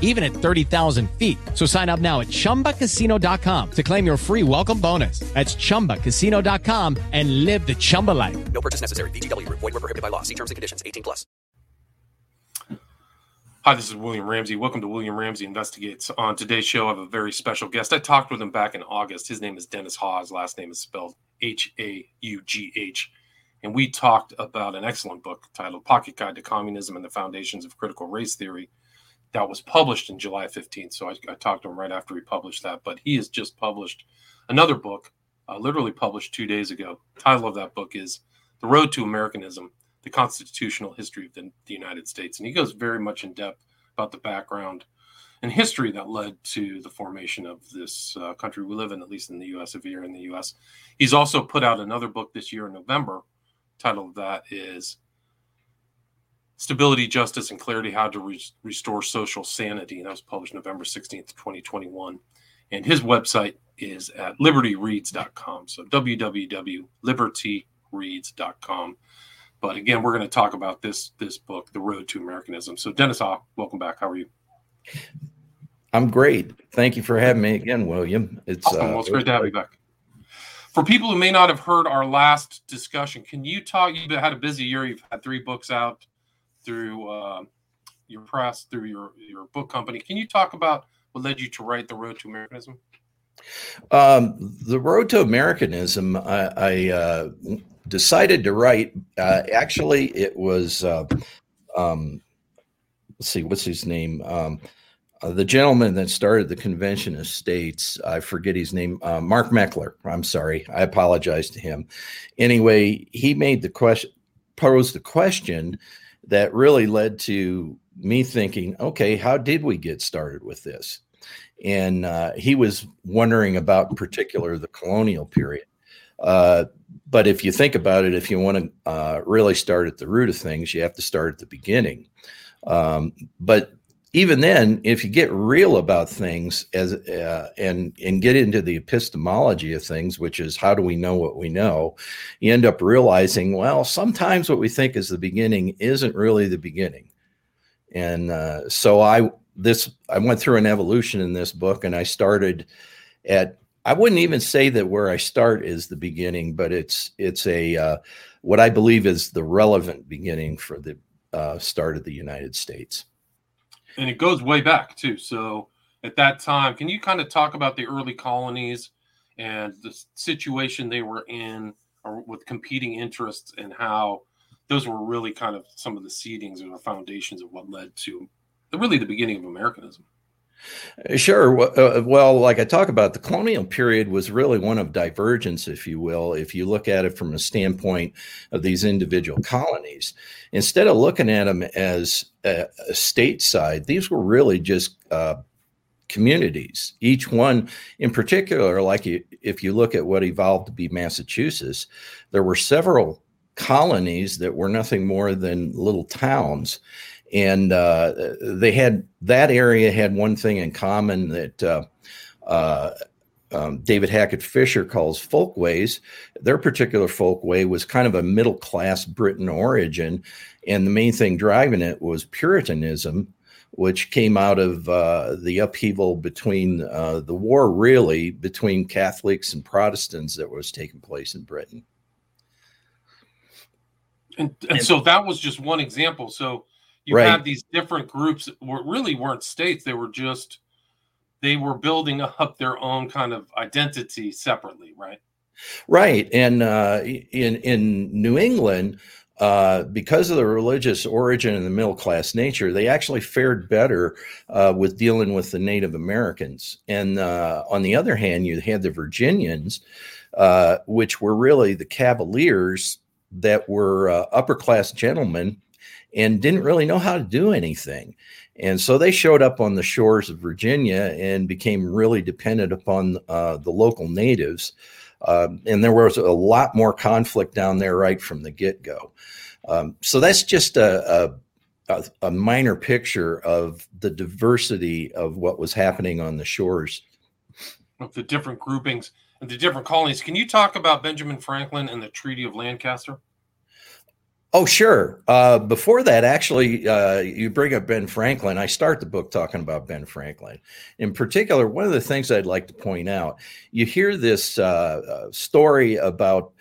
even at 30,000 feet. So sign up now at chumbacasino.com to claim your free welcome bonus. That's chumbacasino.com and live the Chumba life. No purchase necessary. VGW Group. Void were prohibited by law. See terms and conditions. 18 plus. Hi, this is William Ramsey. Welcome to William Ramsey Investigates. On today's show, I have a very special guest. I talked with him back in August. His name is Dennis Haugh. Last name is spelled H A U G H. And we talked about an excellent book titled Pocket Guide to Communism and the Foundations of Critical Race Theory that was published in July 15th. So I, I talked to him right after he published that. But he has just published another book, uh, literally published two days ago. The title of that book is The Road to Americanism The Constitutional History of the, the United States. And he goes very much in depth about the background and history that led to the formation of this uh, country we live in, at least in the U.S. If you're in the U.S., he's also put out another book this year in November. Title of that is "Stability, Justice, and Clarity: How to Re- Restore Social Sanity." And that was published November 16th, 2021. And his website is at libertyreads.com. So www.libertyreads.com. But again, we're going to talk about this this book, "The Road to Americanism." So, Dennis Haugh, welcome back. How are you? I'm great. Thank you for having me again, William. It's, awesome. well, it's great to have you uh, back. For people who may not have heard our last discussion, can you talk? You've had a busy year. You've had three books out through uh, your press, through your your book company. Can you talk about what led you to write "The Road to Americanism"? Um, the Road to Americanism. I, I uh, decided to write. Uh, actually, it was. Uh, um, let's see, what's his name? Um, uh, the gentleman that started the Convention of States, I forget his name, uh, Mark Meckler. I'm sorry, I apologize to him. Anyway, he made the question, posed the question that really led to me thinking, okay, how did we get started with this? And uh, he was wondering about, in particular, the colonial period. Uh, but if you think about it, if you want to uh, really start at the root of things, you have to start at the beginning. Um, but even then, if you get real about things as uh, and and get into the epistemology of things, which is how do we know what we know, you end up realizing, well, sometimes what we think is the beginning isn't really the beginning. And uh, so I this I went through an evolution in this book, and I started at I wouldn't even say that where I start is the beginning, but it's it's a uh, what I believe is the relevant beginning for the uh, start of the United States and it goes way back too. So at that time, can you kind of talk about the early colonies and the situation they were in, or with competing interests, and how those were really kind of some of the seedings or the foundations of what led to really the beginning of Americanism? Sure. Uh, well, like I talk about, the colonial period was really one of divergence, if you will, if you look at it from a standpoint of these individual colonies. Instead of looking at them as a, a stateside, these were really just uh, communities. Each one, in particular, like you, if you look at what evolved to be Massachusetts, there were several colonies that were nothing more than little towns and uh, they had that area had one thing in common that uh, uh, um, David Hackett Fischer calls folkways. Their particular folkway was kind of a middle class Britain origin, and the main thing driving it was Puritanism, which came out of uh, the upheaval between uh, the war, really between Catholics and Protestants that was taking place in Britain. And, and so that was just one example. So you right. have these different groups that were, really weren't states; they were just they were building up their own kind of identity separately, right? Right, and uh, in in New England, uh, because of the religious origin and the middle class nature, they actually fared better uh, with dealing with the Native Americans. And uh, on the other hand, you had the Virginians, uh, which were really the Cavaliers that were uh, upper class gentlemen and didn't really know how to do anything. And so they showed up on the shores of Virginia and became really dependent upon uh, the local natives. Um, and there was a lot more conflict down there right from the get go. Um, so that's just a, a, a, minor picture of the diversity of what was happening on the shores. Of the different groupings and the different colonies. Can you talk about Benjamin Franklin and the Treaty of Lancaster? Oh, sure. Uh, before that, actually, uh, you bring up Ben Franklin. I start the book talking about Ben Franklin. In particular, one of the things I'd like to point out you hear this uh, uh story about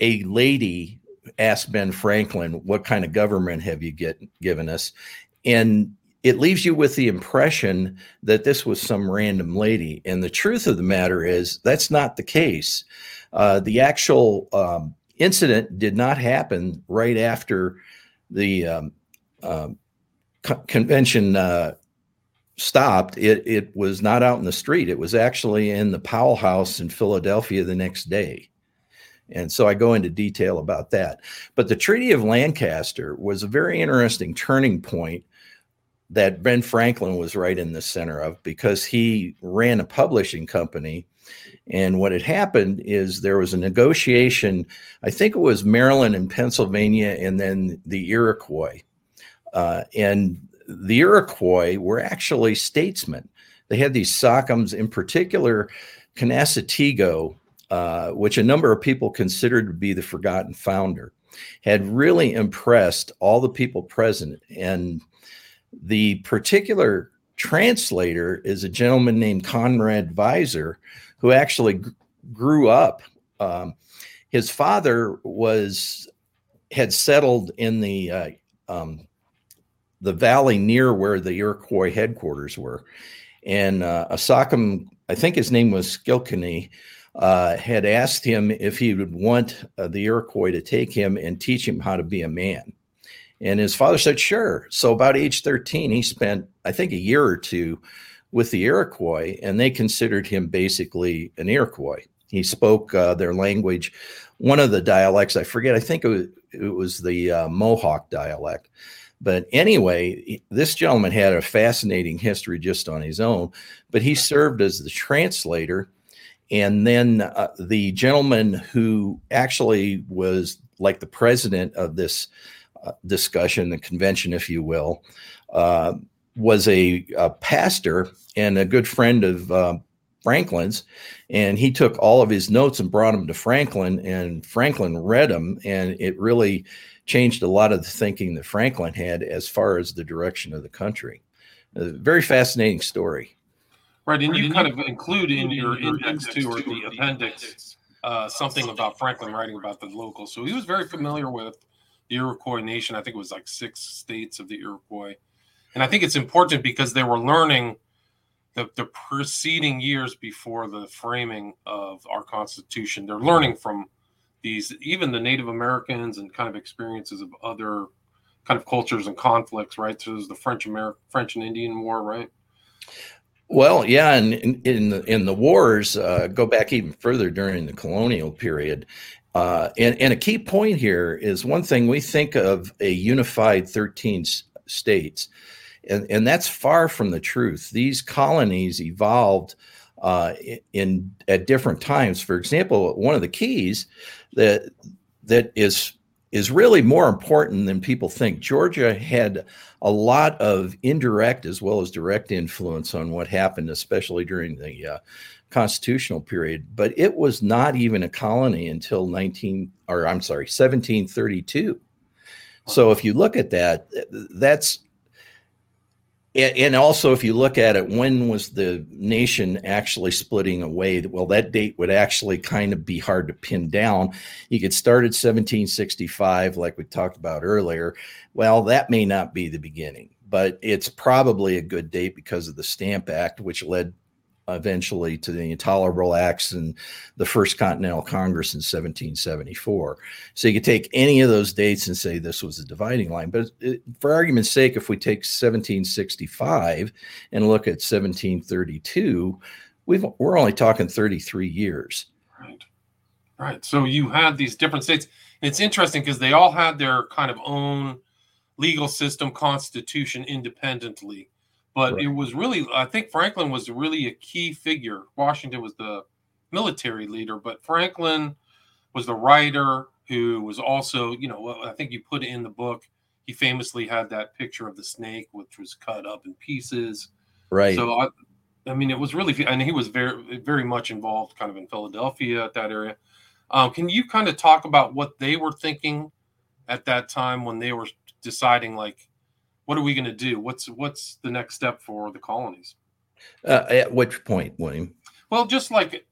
a lady asked Ben Franklin, What kind of government have you get, given us? And it leaves you with the impression that this was some random lady. And the truth of the matter is, that's not the case. Uh, the actual um, incident did not happen right after the um, um, co- convention uh, stopped. It, it was not out in the street. It was actually in the Powell House in Philadelphia the next day. And so I go into detail about that. But the Treaty of Lancaster was a very interesting turning point that Ben Franklin was right in the center of because he ran a publishing company and what had happened is there was a negotiation, I think it was Maryland and Pennsylvania, and then the Iroquois. Uh, and the Iroquois were actually statesmen. They had these sachems, in particular, Canasatego, uh, which a number of people considered to be the forgotten founder, had really impressed all the people present. And the particular translator is a gentleman named Conrad Weiser, who actually grew up. Um, his father was had settled in the uh, um, the valley near where the Iroquois headquarters were, and uh, a sachem, I think his name was Skilkany, uh, had asked him if he would want uh, the Iroquois to take him and teach him how to be a man. And his father said, sure. So, about age 13, he spent, I think, a year or two with the Iroquois, and they considered him basically an Iroquois. He spoke uh, their language, one of the dialects, I forget, I think it was, it was the uh, Mohawk dialect. But anyway, this gentleman had a fascinating history just on his own, but he served as the translator. And then uh, the gentleman who actually was like the president of this uh, discussion, the convention, if you will, uh, was a, a, pastor and a good friend of uh, Franklin's, and he took all of his notes and brought them to Franklin, and Franklin read them, and it really changed a lot of the thinking that Franklin had as far as the direction of the country. A very fascinating story. Right, and you kind of include in your index too, or the appendix, uh, something about Franklin writing about the local. So he was very familiar with the Iroquois nation. I think it was like six states of the Iroquois and I think it's important because they were learning the, the preceding years before the framing of our Constitution. They're learning from these, even the Native Americans and kind of experiences of other kind of cultures and conflicts, right? So there's the French American, French and Indian War, right? Well, yeah, and in, in the in the wars, uh, go back even further during the colonial period, uh, and, and a key point here is one thing we think of a unified 13 states and, and that's far from the truth. These colonies evolved uh, in at different times. For example, one of the keys that that is is really more important than people think. Georgia had a lot of indirect as well as direct influence on what happened, especially during the uh, constitutional period. But it was not even a colony until 19 or I'm sorry, 1732. So if you look at that, that's and also, if you look at it, when was the nation actually splitting away? Well, that date would actually kind of be hard to pin down. You could start at 1765, like we talked about earlier. Well, that may not be the beginning, but it's probably a good date because of the Stamp Act, which led eventually to the Intolerable Acts and the First Continental Congress in 1774. So you could take any of those dates and say this was a dividing line. But it, for argument's sake, if we take 1765 and look at 1732, we've, we're only talking 33 years. Right. Right. So you had these different states. It's interesting because they all had their kind of own legal system, constitution independently but right. it was really, I think Franklin was really a key figure. Washington was the military leader, but Franklin was the writer who was also, you know, I think you put in the book. He famously had that picture of the snake, which was cut up in pieces. Right. So, I, I mean, it was really, and he was very, very much involved kind of in Philadelphia at that area. Um, can you kind of talk about what they were thinking at that time when they were deciding, like, what are we going to do? What's what's the next step for the colonies? Uh, at which point, William? Well, just like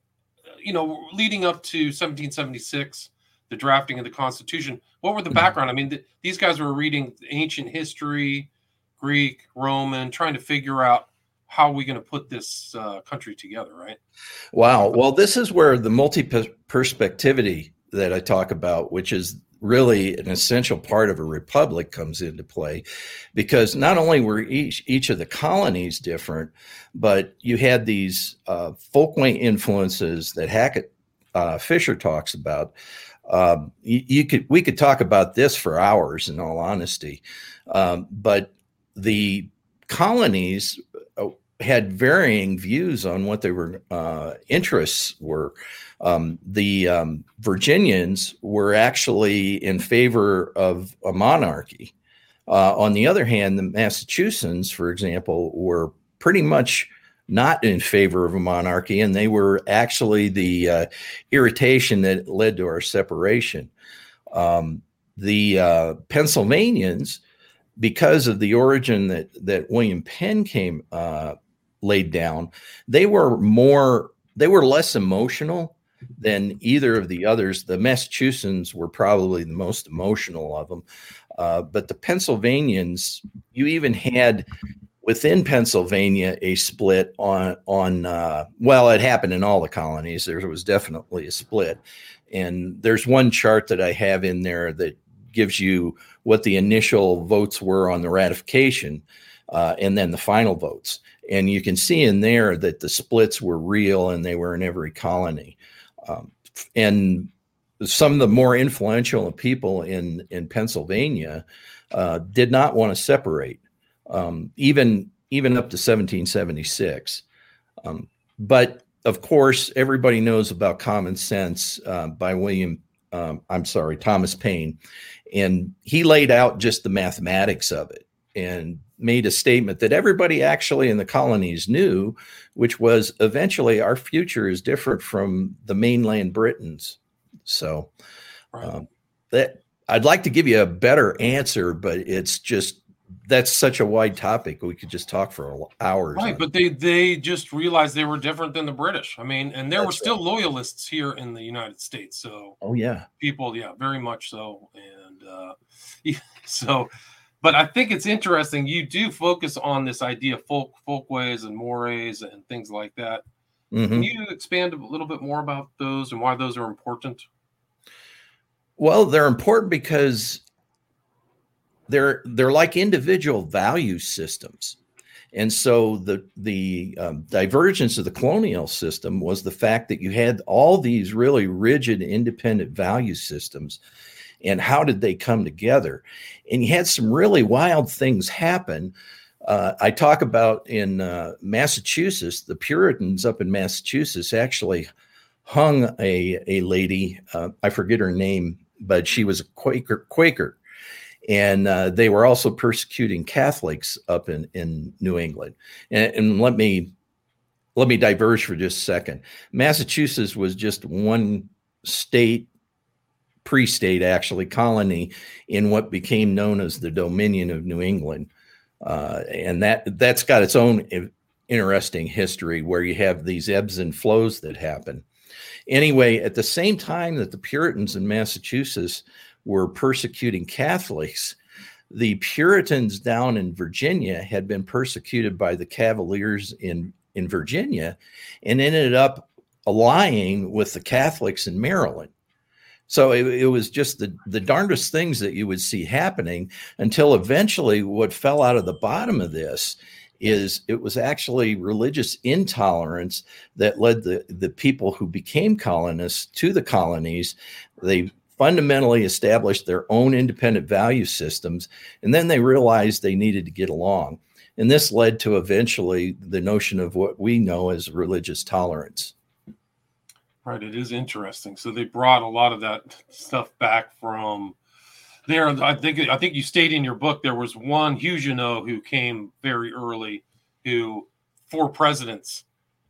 you know, leading up to 1776, the drafting of the Constitution. What were the mm-hmm. background? I mean, th- these guys were reading ancient history, Greek, Roman, trying to figure out how are we going to put this uh, country together, right? Wow. Well, this is where the multi perspectivity that I talk about, which is really an essential part of a republic comes into play because not only were each each of the colonies different but you had these uh, folkway influences that hackett uh, Fischer talks about. Um, you, you, could we could talk about this for hours in all honesty. Um, but the colonies had varying views on what their uh, interests were um, the um, Virginians were actually in favor of a monarchy. Uh, on the other hand, the Massachusetts, for example, were pretty much not in favor of a monarchy, and they were actually the uh, irritation that led to our separation. Um, the uh, Pennsylvanians, because of the origin that that William Penn came uh, laid down, they were more they were less emotional than either of the others. The Massachusetts were probably the most emotional of them. Uh, but the Pennsylvanians, you even had within Pennsylvania a split on on uh, well, it happened in all the colonies. There was definitely a split, and there's one chart that I have in there that gives you what the initial votes were on the ratification, uh, and then the final votes. And you can see in there that the splits were real and they were in every colony. Um, and some of the more influential people in in Pennsylvania uh, did not want to separate, um, even even up to 1776. Um, but of course, everybody knows about Common Sense uh, by William. Um, I'm sorry, Thomas Paine, and he laid out just the mathematics of it and made a statement that everybody actually in the colonies knew, which was eventually our future is different from the mainland Britons. So um, that I'd like to give you a better answer, but it's just that's such a wide topic. We could just talk for hours. Right, but they they just realized they were different than the British. I mean, and there that's were still right. loyalists here in the United States. So oh yeah, people yeah, very much so, and uh, yeah, so but I think it's interesting. You do focus on this idea of folk folkways and mores and things like that. Mm-hmm. Can you expand a little bit more about those and why those are important? Well, they're important because they're they're like individual value systems. And so the the um, divergence of the colonial system was the fact that you had all these really rigid independent value systems and how did they come together? And you had some really wild things happen. Uh, I talk about in uh, Massachusetts, the Puritans up in Massachusetts actually hung a, a lady, uh, I forget her name, but she was a Quaker. Quaker. And uh, they were also persecuting Catholics up in, in New England. And, and let me let me diverge for just a second. Massachusetts was just one state pre-state actually colony in what became known as the Dominion of New England, uh, and that that's got its own interesting history where you have these ebbs and flows that happen. Anyway, at the same time that the Puritans in Massachusetts were persecuting Catholics, the Puritans down in Virginia had been persecuted by the Cavaliers in in Virginia and ended up allying with the Catholics in Maryland. So it, it, was just the, the darndest things that you would see happening until eventually what fell out of the bottom of this is it was actually religious intolerance that led the, the people who became colonists to the colonies. They fundamentally established their own independent value systems, and then they realized they needed to get along. And this led to eventually the notion of what we know as religious tolerance. Right, it is interesting. So they brought a lot of that stuff back from there. I think I think you stated in your book there was one Huguenot who came very early, who four presidents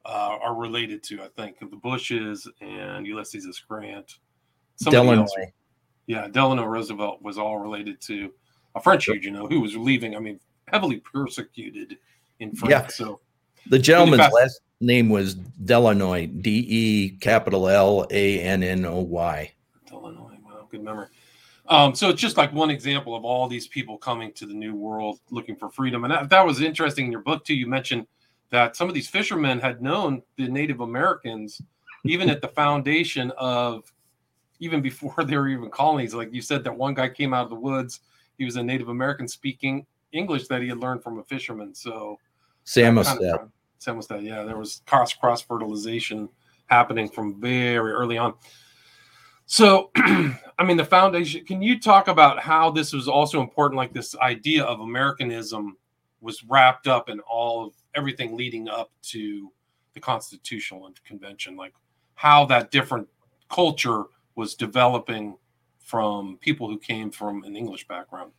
uh, are related to. I think the Bushes and Ulysses S. Grant. Delano. Else. Yeah, Delano Roosevelt was all related to a French Huguenot who was leaving. I mean, heavily persecuted in France. Yeah. So the gentleman's last name was DeLannoy, D E capital L A N N O Y. DeLannoy. Wow, good memory. Um, so it's just like one example of all these people coming to the new world looking for freedom. And that, that was interesting in your book, too. You mentioned that some of these fishermen had known the Native Americans even at the foundation of even before they were even colonies. Like you said, that one guy came out of the woods. He was a Native American speaking English that he had learned from a fisherman. So Samoset. Samoset, yeah, there was cross cross fertilization happening from very early on. So, I mean, the foundation. Can you talk about how this was also important? Like this idea of Americanism was wrapped up in all of everything leading up to the Constitutional Convention, like how that different culture was developing from people who came from an English background.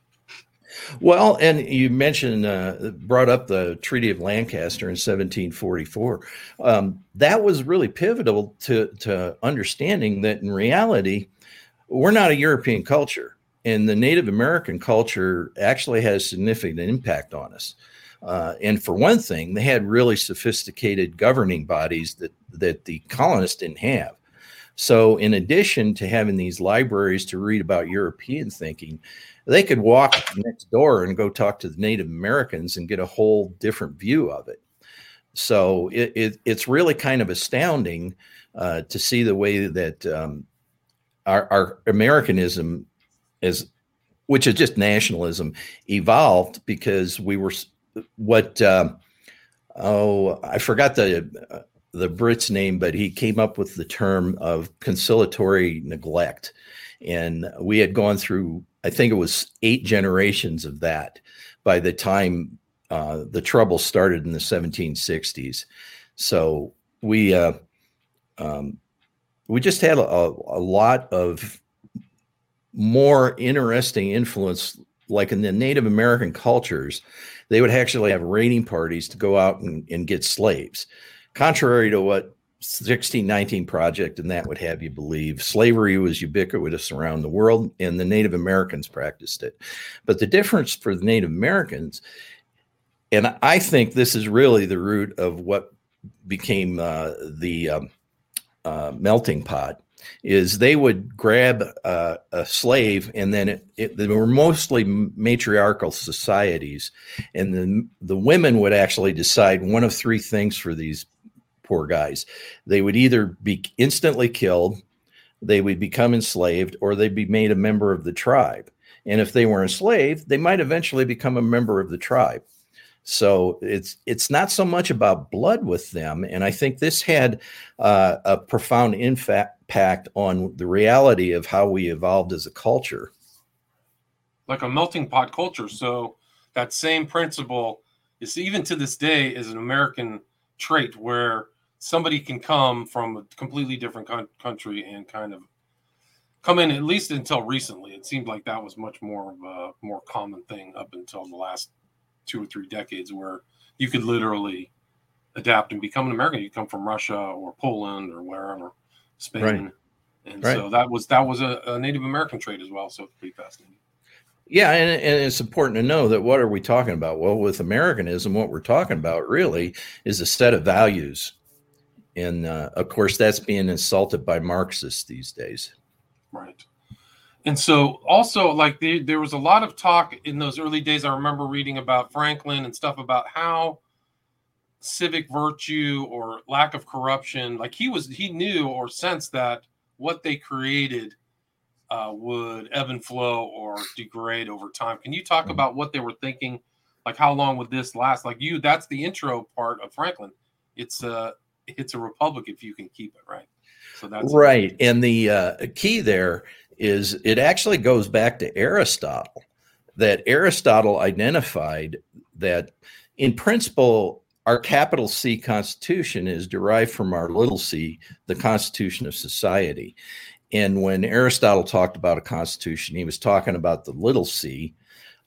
Well, and you mentioned, uh, brought up the Treaty of Lancaster in 1744. Um, that was really pivotal to, to understanding that in reality, we're not a European culture, and the Native American culture actually has significant impact on us. Uh, and for one thing, they had really sophisticated governing bodies that, that the colonists didn't have. So, in addition to having these libraries to read about European thinking, they could walk next door and go talk to the Native Americans and get a whole different view of it. So it, it, it's really kind of astounding uh, to see the way that um, our, our, Americanism is, which is just nationalism, evolved because we were what. Uh, oh, I forgot the uh, the Brit's name, but he came up with the term of conciliatory neglect, and we had gone through I think it was eight generations of that by the time uh, the trouble started in the 1760s. So we uh, um, we just had a, a lot of more interesting influence, like in the Native American cultures, they would actually have raiding parties to go out and, and get slaves. Contrary to what 1619 project and that would have you believe slavery was ubiquitous around the world and the native americans practiced it. But the difference for the native americans and i think this is really the root of what became uh, the um, uh, melting pot is they would grab uh, a slave and then it, it, they were mostly matriarchal societies and then the women would actually decide one of three things for these poor guys. They would either be instantly killed, they would become enslaved, or they'd be made a member of the tribe. And if they were enslaved, they might eventually become a member of the tribe. So it's it's not so much about blood with them, and I think this had uh, a profound impact on the reality of how we evolved as a culture. Like a melting pot culture. So that same principle is even to this day is an American trait where somebody can come from a completely different con- country and kind of come in at least until recently. It seemed like that was much more of a more common thing up until the last two or three decades where you could literally adapt and become an american. You come from russia or poland or wherever spain. Right. and right. so that was that was a, a, native american trait as well so it's pretty fascinating. Yeah and, and it's important to know that what are we talking about? Well with americanism what we're talking about really is a set of values and uh, of course that's being insulted by marxists these days right and so also like the, there was a lot of talk in those early days i remember reading about franklin and stuff about how civic virtue or lack of corruption. Like he was, he knew or sensed that what they created uh, would ebb and flow or degrade over time. Can you talk mm-hmm. about what they were thinking? Like how long would this last? Like you, that's the intro part of Franklin. It's a it's a republic if you can keep it right. So that's right. And the uh, key there is it actually goes back to Aristotle. That Aristotle identified that in principle our capital C Constitution is derived from our little c, the Constitution of society. And when Aristotle talked about a constitution, he was talking about the little c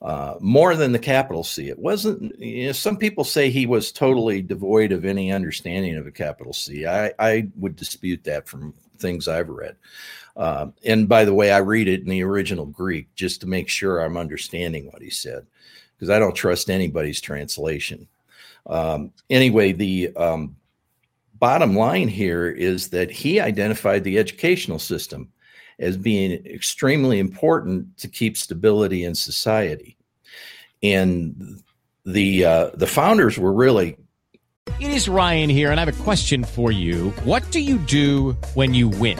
uh, more than the capital C. It wasn't, you know, some people say he was totally devoid of any understanding of a capital C. I, I would dispute that from things I've read. Uh, and by the way, I read it in the original Greek just to make sure I'm understanding what he said, because I don't trust anybody's translation. Um, anyway, the um, bottom line here is that he identified the educational system as being extremely important to keep stability in society. And the uh, the founders were really. It is Ryan here, and I have a question for you. What do you do when you win?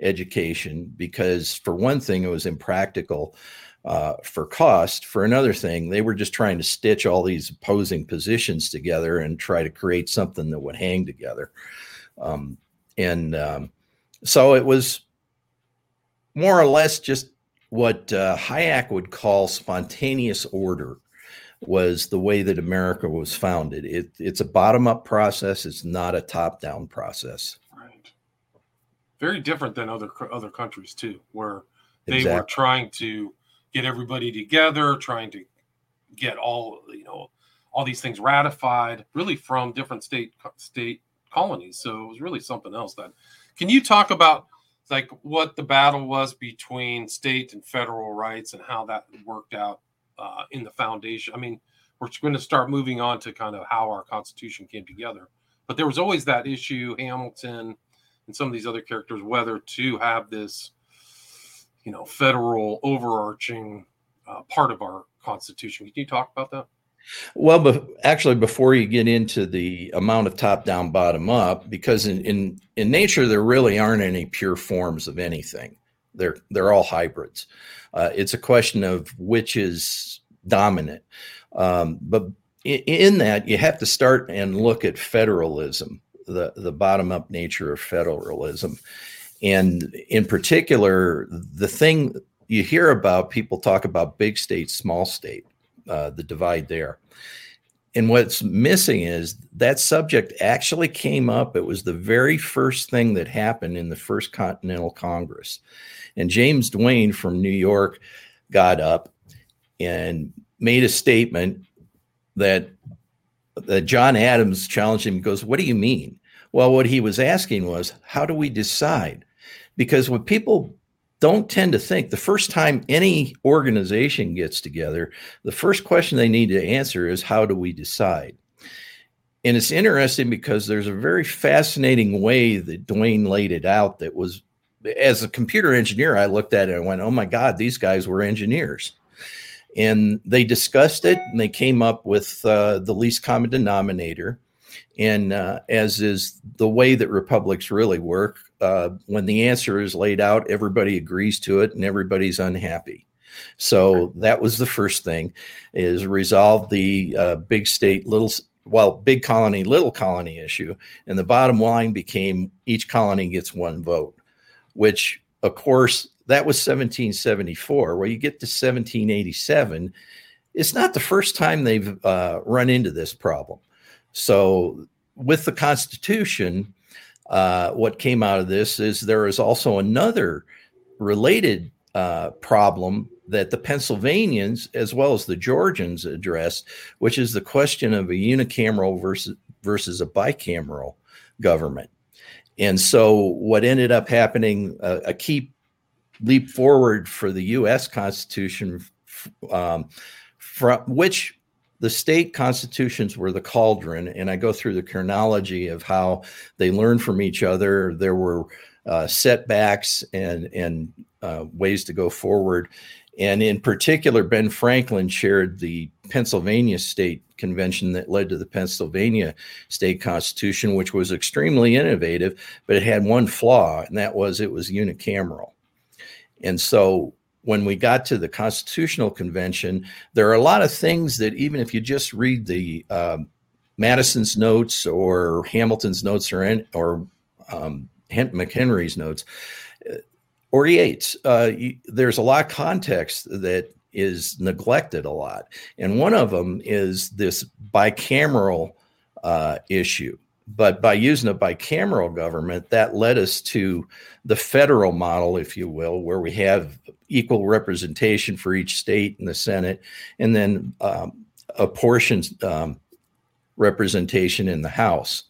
education because, for one thing, it was impractical uh, for cost. For another thing, they were just trying to stitch all these opposing positions together and try to create something that would hang together. Um, and um, so it was more or less just what uh, Hayek would call spontaneous order was the way that America was founded. It, it's a bottom up process. It's not a top down process very different than other other countries too, where they exactly. were trying to get everybody together, trying to get all you know all these things ratified, really from different state state colonies. So it was really something else. That can you talk about like what the battle was between state and federal rights and how that worked out uh, in the foundation? I mean, we're going to start moving on to kind of how our Constitution came together, but there was always that issue, Hamilton and some of these other characters whether to have this you know federal overarching uh, part of our constitution. Can you talk about that? Well but actually before you get into the amount of top down bottom up because in, in in nature there really aren't any pure forms of anything. They're they're all hybrids. Uh, it's a question of which is dominant. Um, but in, in that you have to start and look at federalism the, the bottom up nature of federalism. And in particular, the thing you hear about people talk about big state, small state, uh, the divide there. And what's missing is that subject actually came up. It was the very first thing that happened in the First Continental Congress. And James Duane from New York got up and made a statement that that John Adams challenged him. He Goes, what do you mean? Well, what he was asking was, how do we decide? Because what people don't tend to think, the first time any organization gets together, the first question they need to answer is, how do we decide? And it's interesting because there's a very fascinating way that Duane laid it out that was, as a computer engineer, I looked at it and went, oh my God, these guys were engineers and they discussed it and they came up with uh, the least common denominator and uh, as is the way that republics really work, uh, when the answer is laid out, everybody agrees to it and everybody's unhappy. So that was the first thing: is resolve the uh, big state, little well, big colony, little colony issue. And the bottom line became each colony gets one vote, which, of course, that was 1774. Well, you get to 1787, it's not the first time they've uh, run into this problem. So, with the Constitution, uh, what came out of this is there is also another related uh, problem that the Pennsylvanians as well as the Georgians addressed, which is the question of a unicameral versus versus a bicameral government. And so, what ended up happening, uh, a key leap forward for the U.S. Constitution, um, from which the state constitutions were the cauldron, and I go through the chronology of how they learned from each other. There were uh, setbacks and and uh, ways to go forward, and in particular, Ben Franklin chaired the Pennsylvania State Convention that led to the Pennsylvania State Constitution, which was extremely innovative, but it had one flaw, and that was it was unicameral. And so when we got to the Constitutional Convention, there are a lot of things that even if you just read the um, Madison's notes or Hamilton's notes or or um, McHenry's notes uh, or Yates, uh, there's a lot of context that is neglected a lot, and one of them is this bicameral uh, issue. But by using a bicameral government, that led us to the federal model, if you will, where we have equal representation for each state in the Senate, and then um, a portion um, representation in the House.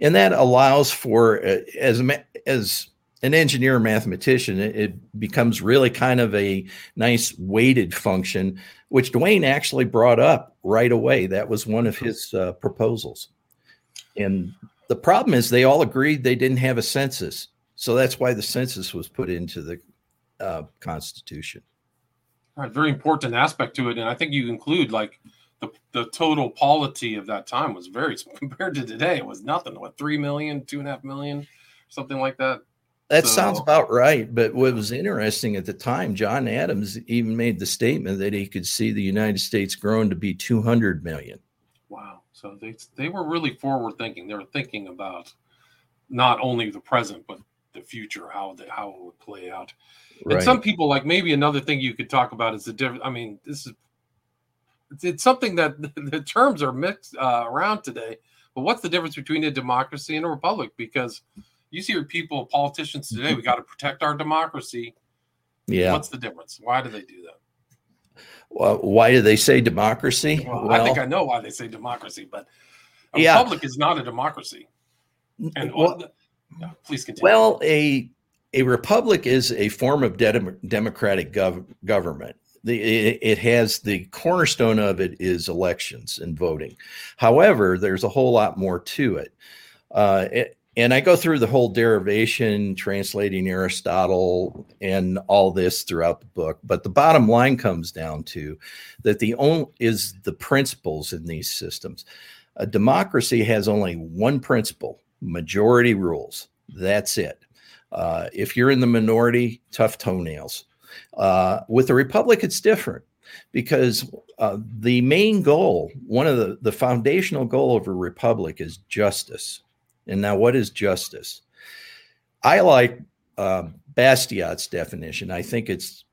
And that allows for, uh, as, as an engineer mathematician, it, it, becomes really kind of a nice weighted function, which Duane actually brought up right away. That was one of his uh, proposals. And the problem is they all agreed they didn't have a census. So that's why the census was put into the uh, Constitution. All right, very important aspect to it. And I think you include like the, the total polity of that time was very, compared to today, it was nothing. What, three million, two and a half million, something like that? That so, sounds about right. But what was interesting at the time, John Adams even made the statement that he could see the United States growing to be 200 million. So they they were really forward thinking. They were thinking about not only the present but the future, how the, how it would play out. Right. And some people like maybe another thing you could talk about is the difference. I mean, this is it's, it's something that the terms are mixed uh, around today. But what's the difference between a democracy and a republic? Because you see people, politicians today, we got to protect our democracy. Yeah. What's the difference? Why do they do that? Well, why do they say democracy? Well, well, I think I know why they say democracy, but a yeah. republic is not a democracy. And well, yeah, please continue. Well, a a republic is a form of de- democratic gov- government. The, it, it, has the cornerstone of it is elections and voting. However, there's a whole lot more to it. Uh, it and I go through the whole derivation, translating Aristotle, and all this throughout the book. But the bottom line comes down to that the only is the principles in these systems. A democracy has only one principle: majority rules. That's it. Uh, if you're in the minority, tough toenails. Uh, with a republic, it's different because uh, the main goal, one of the, the foundational goal of a republic is justice and now, what is justice? I like uh, Bastiat's definition. I think it's,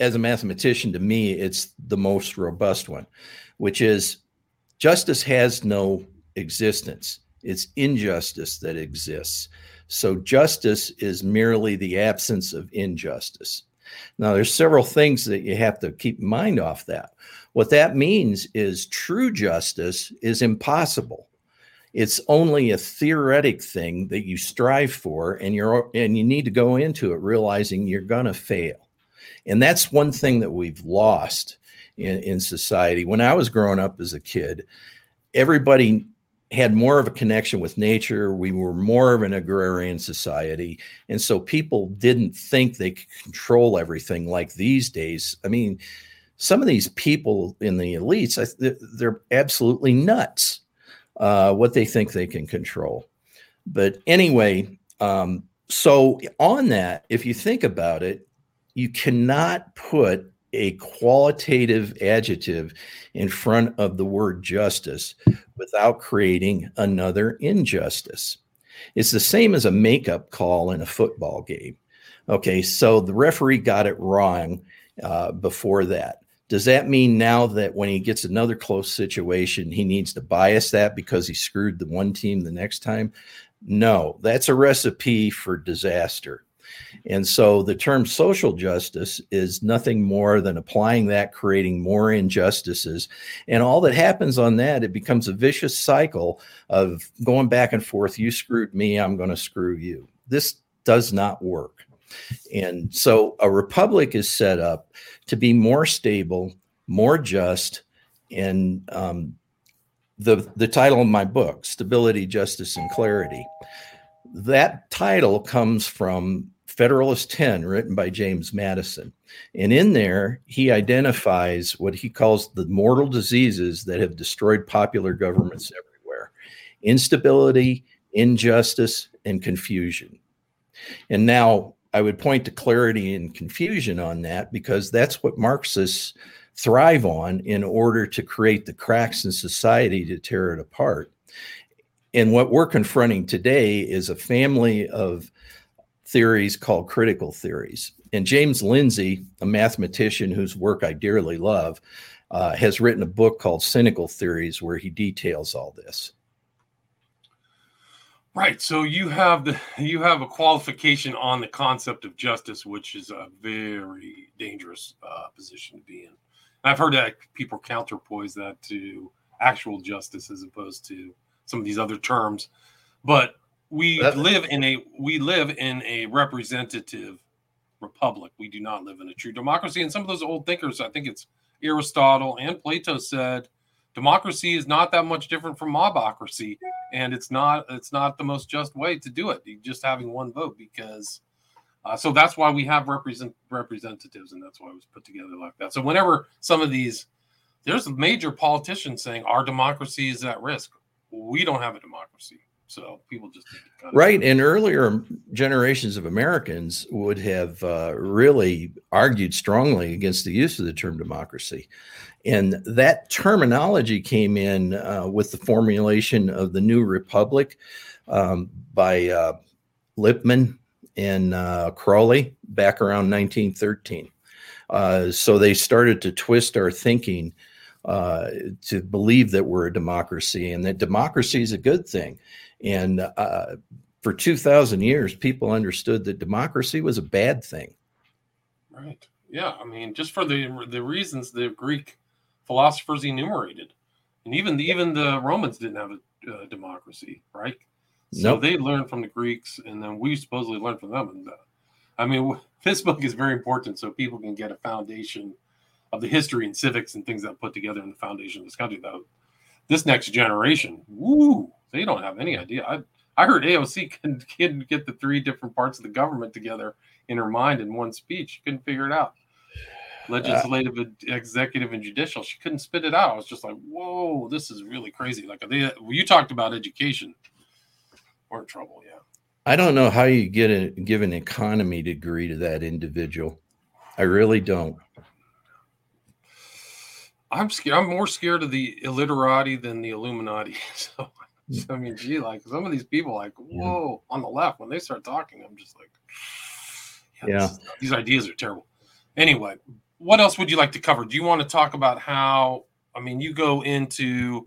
as a mathematician, to me, it's the most robust one, which is justice has no existence. It's injustice that exists. So justice is merely the absence of injustice. Now, there's several things that you have to keep in mind off that. What that means is true justice is impossible it's only a theoretic thing that you strive for and you're and you need to go into it realizing you're going to fail. And that's one thing that we've lost in, in society. When i was growing up as a kid everybody had more of a connection with nature. We were more of an agrarian society. And so people didn't think they could control everything like these days. I mean some of these people in the elites they're absolutely nuts uh, what they think they can control. But anyway, um, so on that, if you think about it, you cannot put a qualitative adjective in front of the word justice without creating another injustice. It's the same as a makeup call in a football game. Okay, so the referee got it wrong uh, before that. Does that mean now that when he gets another close situation, he needs to bias that because he screwed the one team the next time? No, that's a recipe for disaster. And so the term social justice is nothing more than applying that, creating more injustices. And all that happens on that, it becomes a vicious cycle of going back and forth. You screwed me, I'm going to screw you. This does not work. And so a republic is set up to be more stable, more just, and um, the the title of my book, Stability, Justice, and Clarity. That title comes from Federalist 10, written by James Madison. And in there, he identifies what he calls the mortal diseases that have destroyed popular governments everywhere instability, injustice, and confusion. And now I would point to clarity and confusion on that because that's what Marxists thrive on in order to create the cracks in society to tear it apart. And what we're confronting today is a family of theories called critical theories. And James Lindsay, a mathematician whose work I dearly love, uh, has written a book called Cynical Theories where he details all this. Right. So you have the you have a qualification on the concept of justice, which is a very dangerous uh, position to be in. I've heard that people counterpoise that to actual justice as opposed to some of these other terms. But we That's, live in a we live in a representative republic. We do not live in a true democracy. And some of those old thinkers, I think it's Aristotle and Plato said, democracy is not that much different from mobocracy, and it's not it's not the most just way to do it. Just having one vote because uh, so that's why we have represent representatives, and that's why it was put together like that. So whenever some of these, there's major politicians saying our democracy is at risk. We don't have a democracy, so people just of right. And earlier generations of Americans would have uh, really argued strongly against the use of the term democracy, and that terminology came in uh, with the formulation of the new republic um, by uh, Lippmann in uh, Croly back around 1913. Uh, so they started to twist our thinking uh, to believe that we're a democracy and that democracy is a good thing. And uh, for 2,000 years, people understood that democracy was a bad thing. Right. Yeah. I mean, just for the the reasons the Greek philosophers enumerated, and even the, even the Romans didn't have a uh, democracy, right? So nope. they learned from the Greeks, and then we supposedly learned from them. And uh, I mean, this book is very important so people can get a foundation of the history and civics and things that put together in the foundation of this country. Though this next generation, woo, they don't have any idea. I I heard AOC can, can get the three different parts of the government together in her mind in one speech. She couldn't figure it out. Legislative, uh, executive, and judicial. She couldn't spit it out. I was just like, whoa, this is really crazy. Like they, you talked about education we're in trouble. Yeah. I don't know how you get a give an economy degree to that individual. I really don't. I'm scared. I'm more scared of the illiterati than the Illuminati. So, so I mean, gee, like some of these people, like, whoa, yeah. on the left, when they start talking, I'm just like, yeah, yeah. This, these ideas are terrible. Anyway, what else would you like to cover? Do you want to talk about how? I mean, you go into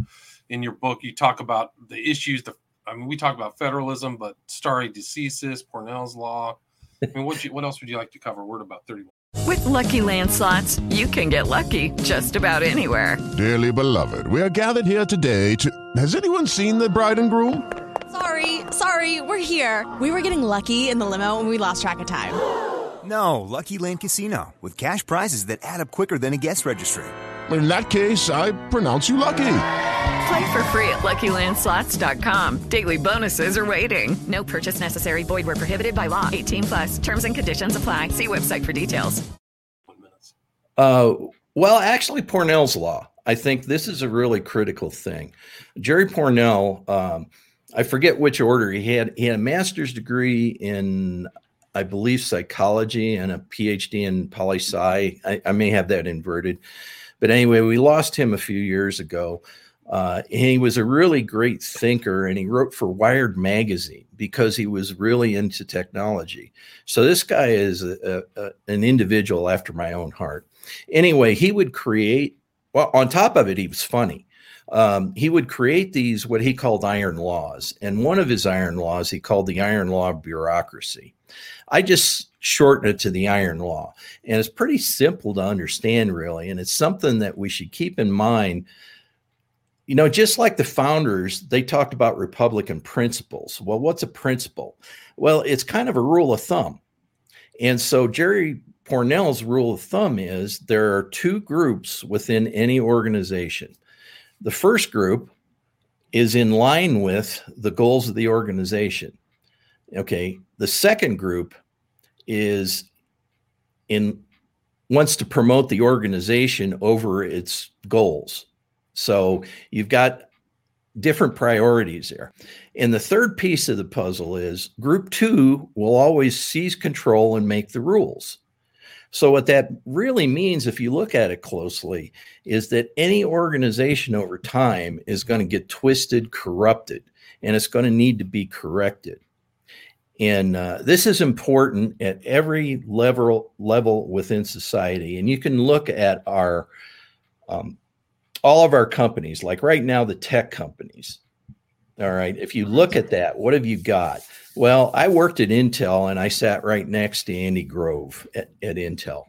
in your book, you talk about the issues, the I mean, we talk about federalism, but stare decisis, Pournelle's law. I mean, what you, what else would you like to cover? Word about thirty-one. With Lucky Land slots, you can get lucky just about anywhere. Dearly beloved, we are gathered here today to. Has anyone seen the bride and groom? Sorry, sorry, we're here. We were getting lucky in the limo, and we lost track of time. No, Lucky Land Casino with cash prizes that add up quicker than a guest registry. In that case, I pronounce you lucky. Play for free at LuckyLandSlots.com. Daily bonuses are waiting. No purchase necessary. Void were prohibited by law. 18 plus. Terms and conditions apply. See website for details. Uh, well, actually, Pournelle's law. I think this is a really critical thing. Jerry Pournelle, um, I forget which order he had. He had a master's degree in, I believe, psychology and a PhD in poli sci. I, I may have that inverted. But anyway, we lost him a few years ago. Uh, he was a really great thinker and he wrote for Wired magazine because he was really into technology. So this guy is a, a, an individual after my own heart. Anyway, he would create well, on top of it, he was funny. Um, he would create these what he called iron laws, and one of his iron laws he called the iron law of bureaucracy. I just shorten it to the iron law, and it's pretty simple to understand, really, and it's something that we should keep in mind. You know, just like the founders, they talked about Republican principles. Well, what's a principle? Well, it's kind of a rule of thumb. And so Jerry Pournelle's rule of thumb is there are two groups within any organization. The first group is in line with the goals of the organization. Okay. The second group is in wants to promote the organization over its goals. So you've got different priorities there. And the third piece of the puzzle is group two will always seize control and make the rules. So, what that really means, if you look at it closely, is that any organization over time is going to get twisted, corrupted, and it's going to need to be corrected. And uh, this is important at every level level within society. And you can look at our um, all of our companies, like right now, the tech companies. All right. If you look at that, what have you got? Well, I worked at Intel and I sat right next to Andy Grove at, at Intel.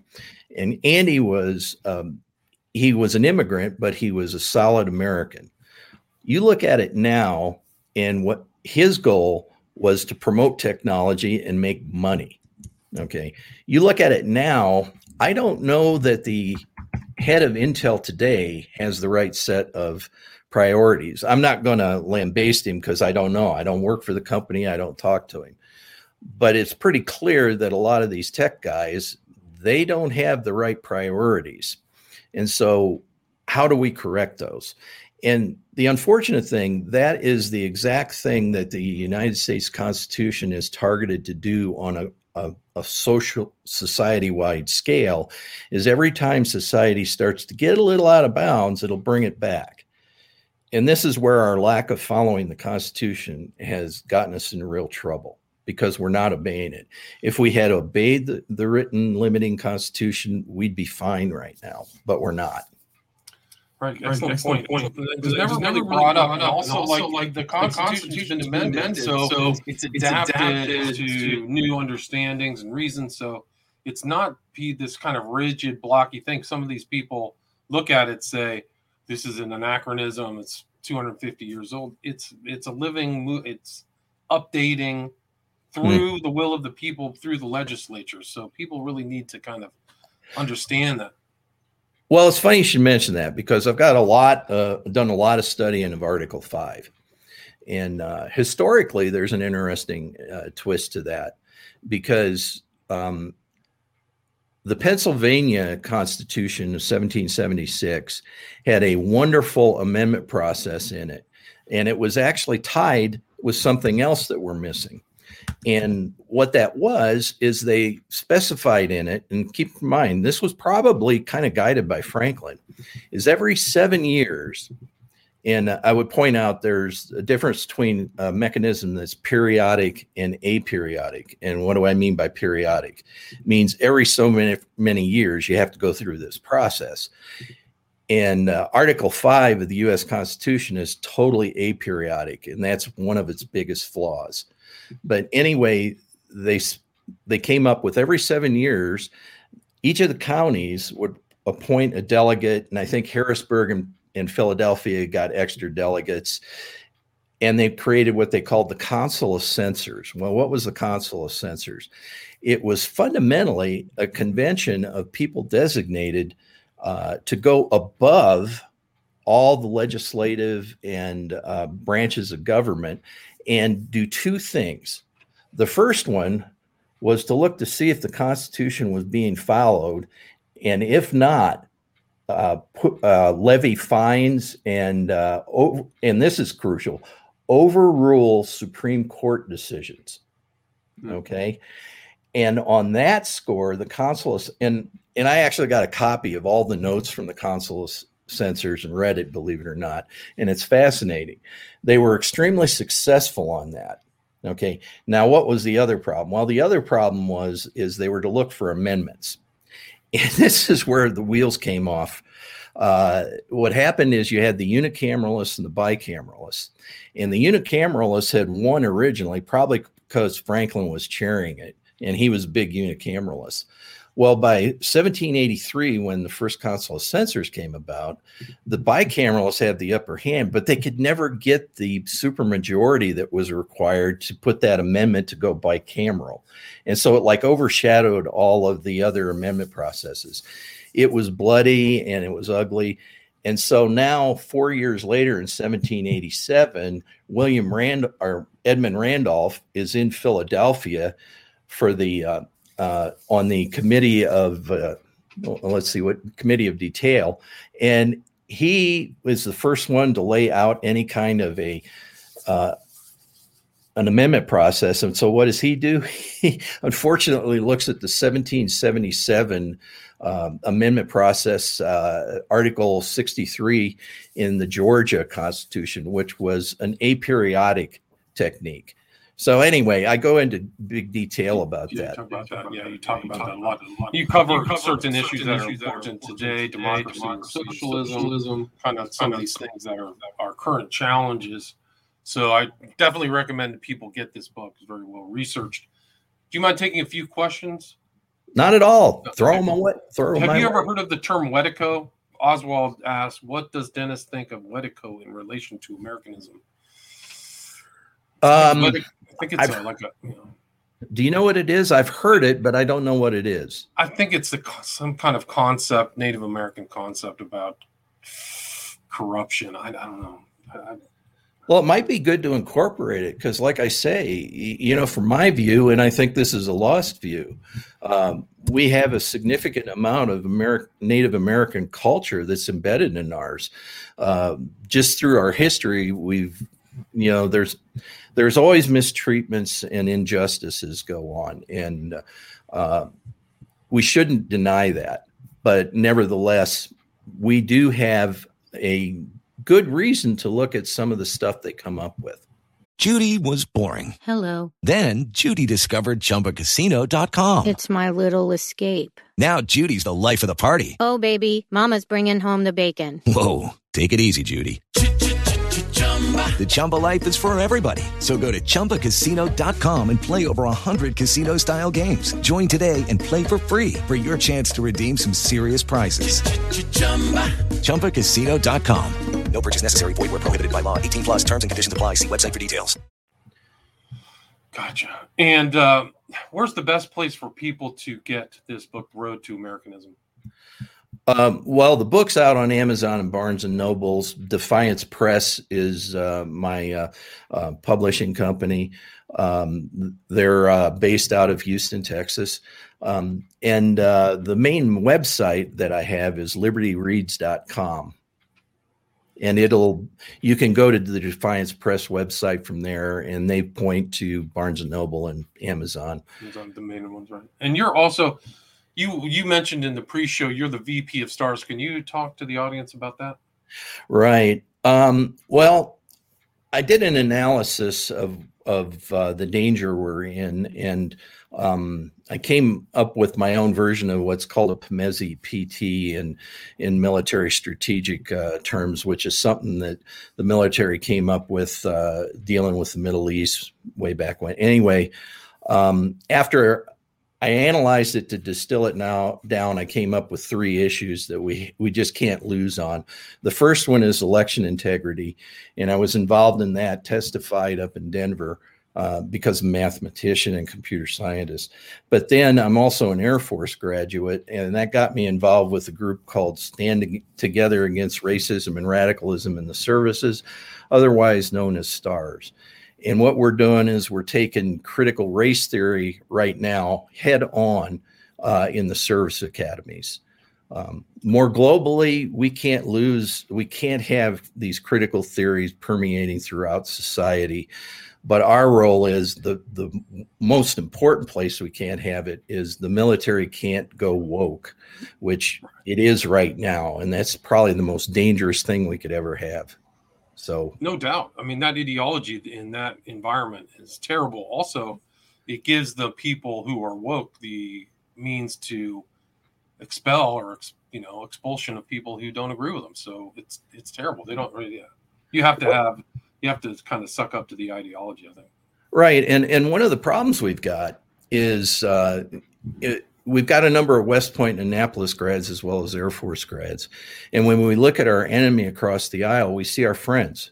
And Andy was, um, he was an immigrant, but he was a solid American. You look at it now, and what his goal was to promote technology and make money. Okay. You look at it now, I don't know that the head of Intel today has the right set of priorities. I'm not going to lambaste him because I don't know. I don't work for the company. I don't talk to him. But it's pretty clear that a lot of these tech guys, they don't have the right priorities. And so, how do we correct those? And the unfortunate thing, that is the exact thing that the United States Constitution is targeted to do on a, a, a social society wide scale is every time society starts to get a little out of bounds, it'll bring it back. And this is where our lack of following the Constitution has gotten us in real trouble because we're not obeying it. If we had obeyed the, the written limiting Constitution, we'd be fine right now, but we're not. Right, excellent, excellent point. point. It was never, really brought up, and also, and also like, like the Constitution has been amended, so, so it's adapted, adapted to new understandings and reasons. So it's not be this kind of rigid, blocky thing. Some of these people look at it, say, "This is an anachronism. It's 250 years old." It's it's a living, it's updating through mm. the will of the people, through the legislature. So people really need to kind of understand that. Well, it's funny you should mention that because I've got a lot, uh, done a lot of studying of Article 5. And uh, historically, there's an interesting uh, twist to that because um, the Pennsylvania Constitution of 1776 had a wonderful amendment process in it. And it was actually tied with something else that we're missing. And what that was is they specified in it, and keep in mind, this was probably kind of guided by Franklin, is every seven years. And I would point out there's a difference between a mechanism that's periodic and aperiodic. And what do I mean by periodic? It means every so many, many years you have to go through this process. And uh, Article 5 of the US Constitution is totally aperiodic, and that's one of its biggest flaws. But anyway, they they came up with every seven years, each of the counties would appoint a delegate, and I think Harrisburg and, and Philadelphia got extra delegates. And they created what they called the Council of Censors. Well, what was the Council of Censors? It was fundamentally a convention of people designated uh, to go above all the legislative and uh, branches of government and do two things. The first one was to look to see if the Constitution was being followed, and if not, uh, put, uh, levy fines and uh, over, and this is crucial, overrule Supreme Court decisions. Hmm. Okay, and on that score, the council and and I actually got a copy of all the notes from the Council censors and read it, believe it or not. And it's fascinating. They were extremely successful on that. Okay. Now, what was the other problem? Well, the other problem was is they were to look for amendments. And this is where the wheels came off uh, what happened is you had the unicameralists and the bicameralists. And the unicameralists had won originally, probably because Franklin was chairing it and he was a big unicameralist. Well, by 1783, when the first Council of Censors came about, the bicameralists had the upper hand, but they could never get the supermajority that was required to put that amendment to go bicameral. And so it like overshadowed all of the other amendment processes. It was bloody and it was ugly. And so now, four years later, in 1787, William Rand or Edmund Randolph is in Philadelphia for the uh, uh, on the committee of uh, let's see what committee of detail, and he was the first one to lay out any kind of a uh, an amendment process. And so, what does he do? He unfortunately looks at the 1777 um, amendment process, uh, Article 63 in the Georgia Constitution, which was an aperiodic technique. So anyway, I go into big detail about You that. talk about that. Yeah, you talk about that a lot. You cover certain issues that are important today, democracy, and socialism, kind of some of these things that are our current challenges. So I definitely recommend that people get this book. It's very well researched. Do you mind taking a few questions? Not at all. Throw them away. Throw them Have you my ever way. heard of the term Wetiko? Oswald asked, "What does Dennis think of Wetiko in relation to Americanism?" Um, Wetiko- I think it's a, like a. You know, do you know what it is? I've heard it, but I don't know what it is. I think it's the some kind of concept, Native American concept about corruption. I, I don't know. I, Well, it might be good to incorporate it because, like I say, you know, from my view, and I think this is a lost view, um, we have a significant amount of Ameri- Native American culture that's embedded in ours. Um, just through our history, we've, you know, there's there's always mistreatments and injustices go on, and uh, we shouldn't deny that. But nevertheless, we do have a good reason to look at some of the stuff they come up with. Judy was boring. Hello. Then Judy discovered ChumbaCasino.com. It's my little escape. Now Judy's the life of the party. Oh, baby, Mama's bringing home the bacon. Whoa, take it easy, Judy. The Chumba life is for everybody. So go to ChumbaCasino.com and play over 100 casino style games. Join today and play for free for your chance to redeem some serious prizes. ChumbaCasino.com. No purchase necessary. Void where prohibited by law. 18 plus terms and conditions apply. See website for details. gotcha. And uh, where's the best place for people to get this book, Road to Americanism? Um, well, the book's out on Amazon and Barnes and Nobles. Defiance Press is uh, my uh, uh, publishing company. Um, they're uh, based out of Houston, Texas. Um, and uh, the main website that I have is libertyreads.com. And it'll, you can go to the Defiance Press website from there, and they point to Barnes and Noble and Amazon. Are the main ones, right? And you're also, you you mentioned in the pre-show, you're the VP of Stars. Can you talk to the audience about that? Right. Um, well, I did an analysis of of uh, the danger we're in, and um, I came up with my own version of what's called a PMESII PT in in military strategic uh, terms, which is something that the military came up with uh, dealing with the Middle East way back when. Anyway, um, after I analyzed it to distill it now down. I came up with three issues that we we just can't lose on. The first one is election integrity, and I was involved in that, testified up in Denver uh, because mathematician and computer scientist. But then I'm also an Air Force graduate, and that got me involved with a group called Standing Together Against Racism and Radicalism in the Services, otherwise known as STARS. And what we're doing is we're taking critical race theory right now head on uh, in the service academies. Um, more globally, we can't lose, we can't have these critical theories permeating throughout society. But our role is the, the most important place we can't have it is the military can't go woke, which it is right now. And that's probably the most dangerous thing we could ever have. So No doubt. I mean, that ideology in that environment is terrible. Also, it gives the people who are woke the means to expel or you know expulsion of people who don't agree with them. So it's it's terrible. They don't really. You have to have you have to kind of suck up to the ideology. I think. Right, and and one of the problems we've got is uh, it, we've got a number of West Point and Annapolis grads as well as Air Force grads, and when we look at our enemy across the aisle, we see our friends.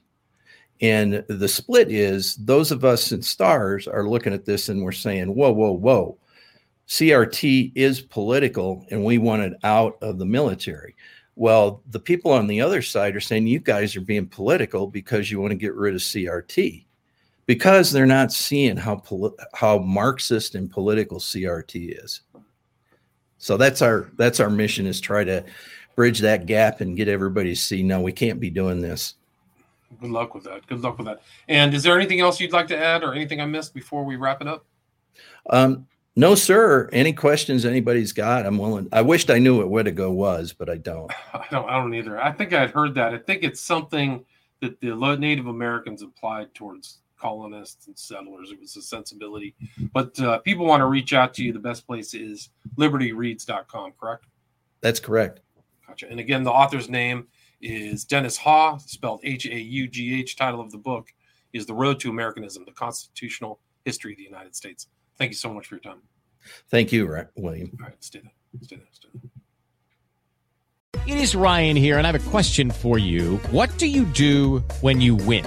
And the split is those of us in stars are looking at this and we're saying, whoa, whoa, whoa. CRT is political and we want it out of the military. Well, the people on the other side are saying you guys are being political because you want to get rid of CRT because they're not seeing how poli- how Marxist and political CRT is. So that's our that's our mission is try to bridge that gap and get everybody to see no, we can't be doing this. Good luck with that. Good luck with that. And is there anything else you'd like to add or anything I missed before we wrap it up? Um, no, sir. Any questions anybody's got? I'm willing. I wished I knew what Wedigo was, but I don't. I don't. I don't either. I think I'd heard that. I think it's something that the Native Americans applied towards colonists and settlers. It was a sensibility. But uh, people want to reach out to you. The best place is libertyreads.com, correct? That's correct. Gotcha. And again, the author's name is Dennis Haugh, spelled H A U G H. Title of the book is The Road to Americanism, the Constitutional History of the United States. Thank you so much for your time. Thank you, William. All right, stay there. Stay there. Stay there. It is Ryan here, and I have a question for you. What do you do when you win?